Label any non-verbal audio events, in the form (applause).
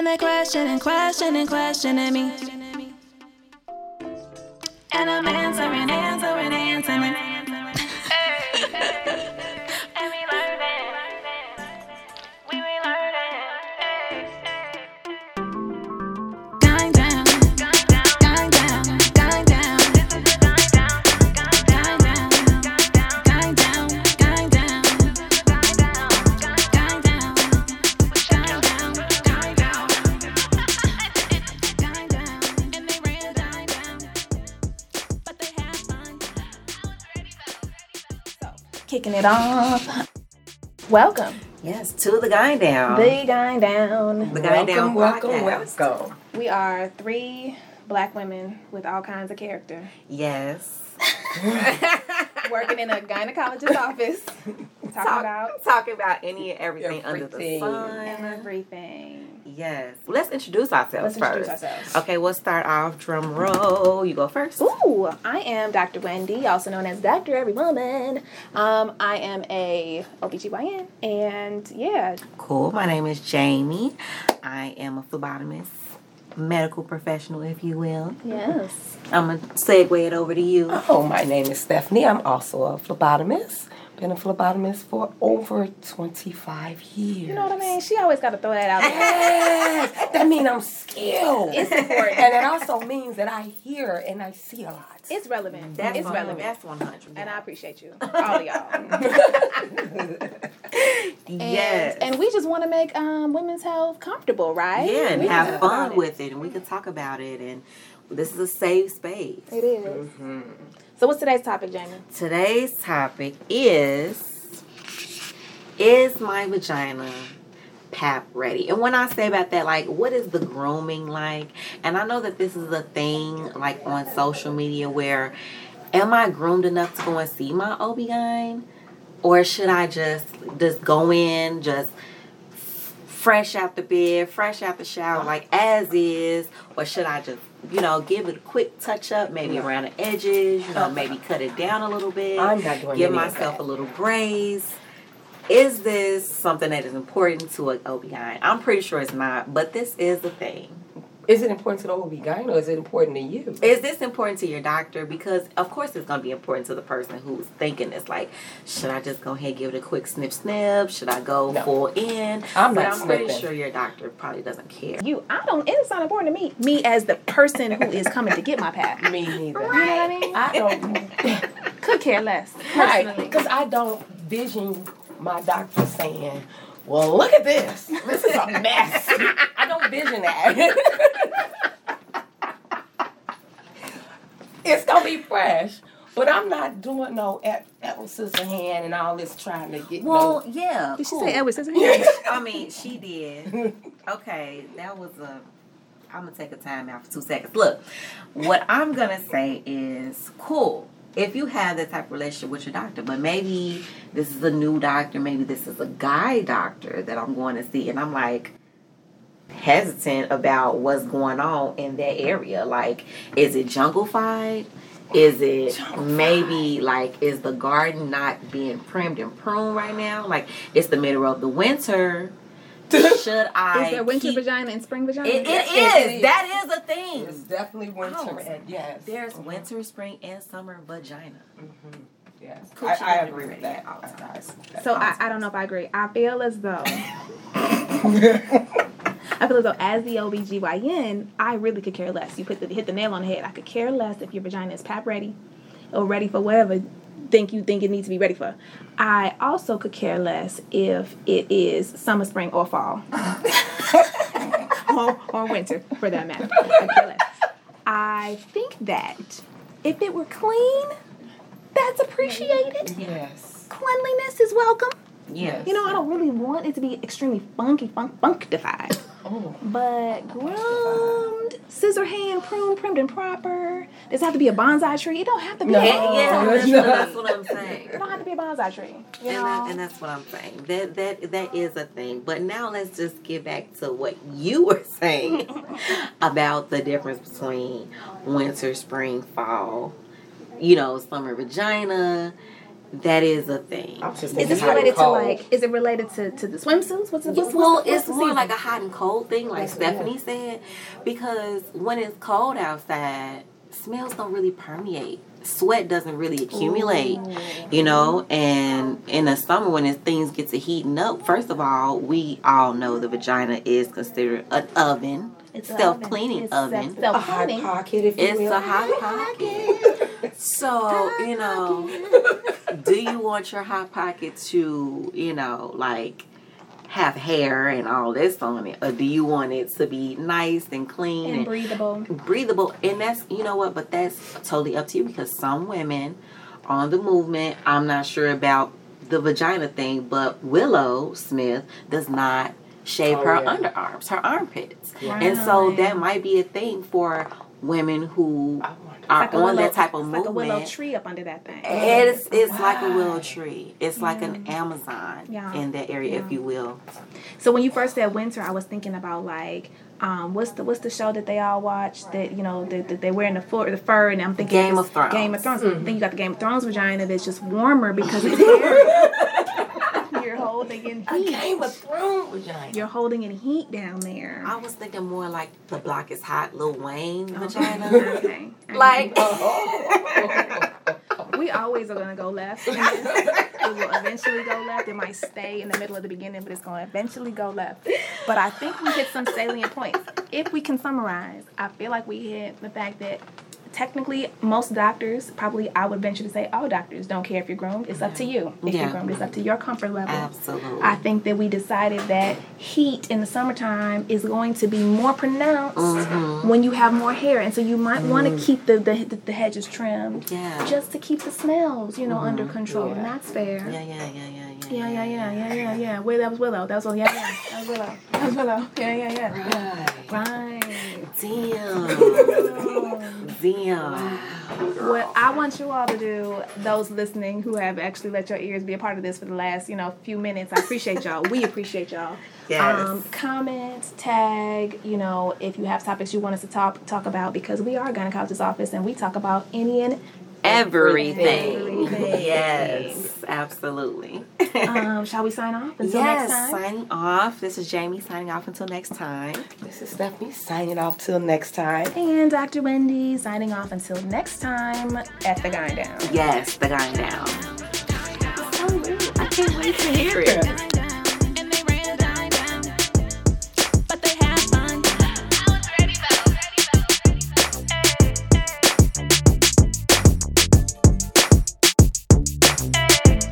And they question and question and questioning me. And I'm kicking it off. Welcome. Yes, to the Gyn Down. The Gyn Down. the Gyn Down welcome, podcast. welcome. We are three black women with all kinds of character Yes. (laughs) working in a gynecologist's office, (laughs) talking Talk- about talking about any and everything, under the Everything. sun. everything. Yes. Let's introduce ourselves Let's first. introduce ourselves. Okay, we'll start off drum roll. You go first. Ooh, I am Dr. Wendy, also known as Dr. Every Woman. Um, I am a OBGYN, and yeah, Cool. My name is Jamie. I am a phlebotomist, medical professional, if you will. yes. I'm gonna segue it over to you. Oh, my name is Stephanie. I'm also a phlebotomist. Been a phlebotomist for over 25 years. You know what I mean? She always got to throw that out there. Yes, that means I'm skilled. It's important. And it also means that I hear and I see a lot. It's relevant. That's it's one- relevant. That's 100. and I appreciate you, (laughs) all of y'all. And, yes. and we just want to make um, women's health comfortable, right? yeah, and We have fun with it, and we can talk about it. And this is a safe space. It is. So, what's today's topic, Jamie? Today's topic is Is my vagina pap ready? And when I say about that, like, what is the grooming like? And I know that this is a thing, like, on social media where am I groomed enough to go and see my OB-GYN? Or should I just just go in, just fresh out the bed, fresh out the shower, like as is, or should I just, you know, give it a quick touch up, maybe around the edges, you know, maybe cut it down a little bit, I'm not doing give myself a little graze. Is this something that is important to an OB-GYN? I'm pretty sure it's not, but this is the thing. Is it important to the OB-GYN or is it important to you? Is this important to your doctor? Because of course it's gonna be important to the person who's thinking it's like, should I just go ahead and give it a quick snip snip? Should I go No. full in? I'm but not I'm pretty sure your doctor probably doesn't care. You, I don't. It's not important to me. Me as the person who is coming to get my pap. (laughs) Me neither. You know what I mean? I don't. (laughs) Could care less. Right, because I don't vision my doctor saying, "Well, look at this. This is a mess." (laughs) I don't vision that. It's gonna be fresh, but I'm not doing no Ed- Edward Scissorhand and all this trying to get. Well, no, yeah. Did she cool. say Edward Scissorhands? (laughs) I mean, she did. Okay, that was a. I'm gonna take a time out for two seconds. Look, what I'm gonna say is cool if you have that type of relationship with your doctor, but maybe this is a new doctor, maybe this is a guy doctor that I'm going to see, and I'm like hesitant about what's going on in that area. Like, is it junglified? Is it maybe like is the garden not being primed and pruned right now? Like it's the middle of the winter. (laughs) Should I? Is there winter keep- vagina and spring vagina? It, it Yes, is. it is. That is a thing. it's definitely winter. Oh, and yes, There's mm-hmm. winter, spring, and summer vagina. Mm-hmm. Yes, Coochie I, I agree with that. at all times. So I, I don't know if I agree. I feel as though (laughs) (laughs) I feel as though as the OBGYN, I really could care less. You put the hit the nail on the head. I could care less if your vagina is pap ready or ready for whatever think you think it needs to be ready for. I also could care less if it is summer, spring, or fall. or, or winter for that matter. I care less. I think that if it were clean, that's appreciated. yes. Cleanliness is welcome. Yeah. You know, I don't really want it to be extremely funky, funk, functified. Oh, But groomed, scissor hand, pruned, primed, and proper. Does it have to be a bonsai tree? It don't have to be. No. A, Yeah, yeah, that's, that's what I'm saying. it don't have to be a bonsai tree. You And, know? that, and that's what I'm saying. That that that is a thing. But now let's just get back to what you were (laughs) saying (laughs) about the difference between winter, spring, fall. You know, summer vagina. That is a thing. I'm just Is this related to like? Is it related to, to the swimsuits? What's it? What's, well, what's the, what's it's the more like a hot and cold thing, like That's- Stephanie said, because when it's cold outside, smells don't really permeate. Sweat doesn't really accumulate, you know. And in the summer, when things get to heating up, first of all, we all know the vagina is considered an oven, It's self cleaning oven. oven. It's a hot pocket, if you It's will. a hot pocket. So, you know, do you want your hot pocket to, you know, like have hair and all this on it? Or do you want it to be nice and clean and and, breathable. breathable? And that's, you know what, but that's totally up to you because some women on the movement, I'm not sure about the vagina thing, but Willow Smith does not shave Oh, her yeah. underarms, her armpits. Yeah. And so that might be a thing for women who I wonder. Are Like a on willow- that type of it's like a willow tree up under that thing. It's it's like a willow tree. It's like an Amazon Yeah. in that area, if you will. So when you first said winter, I was thinking about like, um, what's the what's the show that they all watch that you know that, that they're wearing the fur the fur and I'm thinking Game of Thrones. Game of Thrones. Mm-hmm. Then you got the Game of Thrones vagina that's just warmer because (laughs) it's hair. Holding in A heat. Game of Thrones vagina. You're holding in heat down there. I was thinking more like the block is hot, Lil Wayne oh, vagina. Okay. (laughs) like (laughs) we always are gonna go left. (laughs) it will eventually go left. It might stay in the middle of the beginning, but it's gonna eventually go left. But I think we hit some salient points. If we can summarize, I feel like we hit the fact that technically most doctors, probably I would venture to say all doctors don't care if you're groomed. It's up to you. If Yeah. you're groomed, it's up to your comfort level. absolutely. I think that we decided that heat in the summertime is going to be more pronounced Mm-hmm. when you have more hair, and so you might want to keep the, the the hedges trimmed, Mm. Yeah. just to keep the smells, you know, under control, and that's fair. yeah, yeah, yeah, yeah, yeah. Yeah, yeah, yeah, yeah, yeah, yeah. Wait, that was Willow. That was Willow. Yeah, yeah. That was Willow. That was Willow. Yeah, yeah, yeah. Right. Right. Damn. Damn. Wow. What I want you all to do, those listening who have actually let your ears be a part of this for the last, you know, few minutes, I appreciate y'all. We appreciate y'all. Yes. Um, comment, tag, you know, if you have topics you want us to talk talk about because we are Gynecologist Office and we talk about any and Everything. Everything. Yes, absolutely. um, shall we sign off until yes, next time? signing off. This is Jamie signing off until next time. This is Stephanie signing off till next time. And Dr. Wendy signing off until next time at the Gyn Down. Yes, the Gyn Down. So rude. I can't wait to hear it.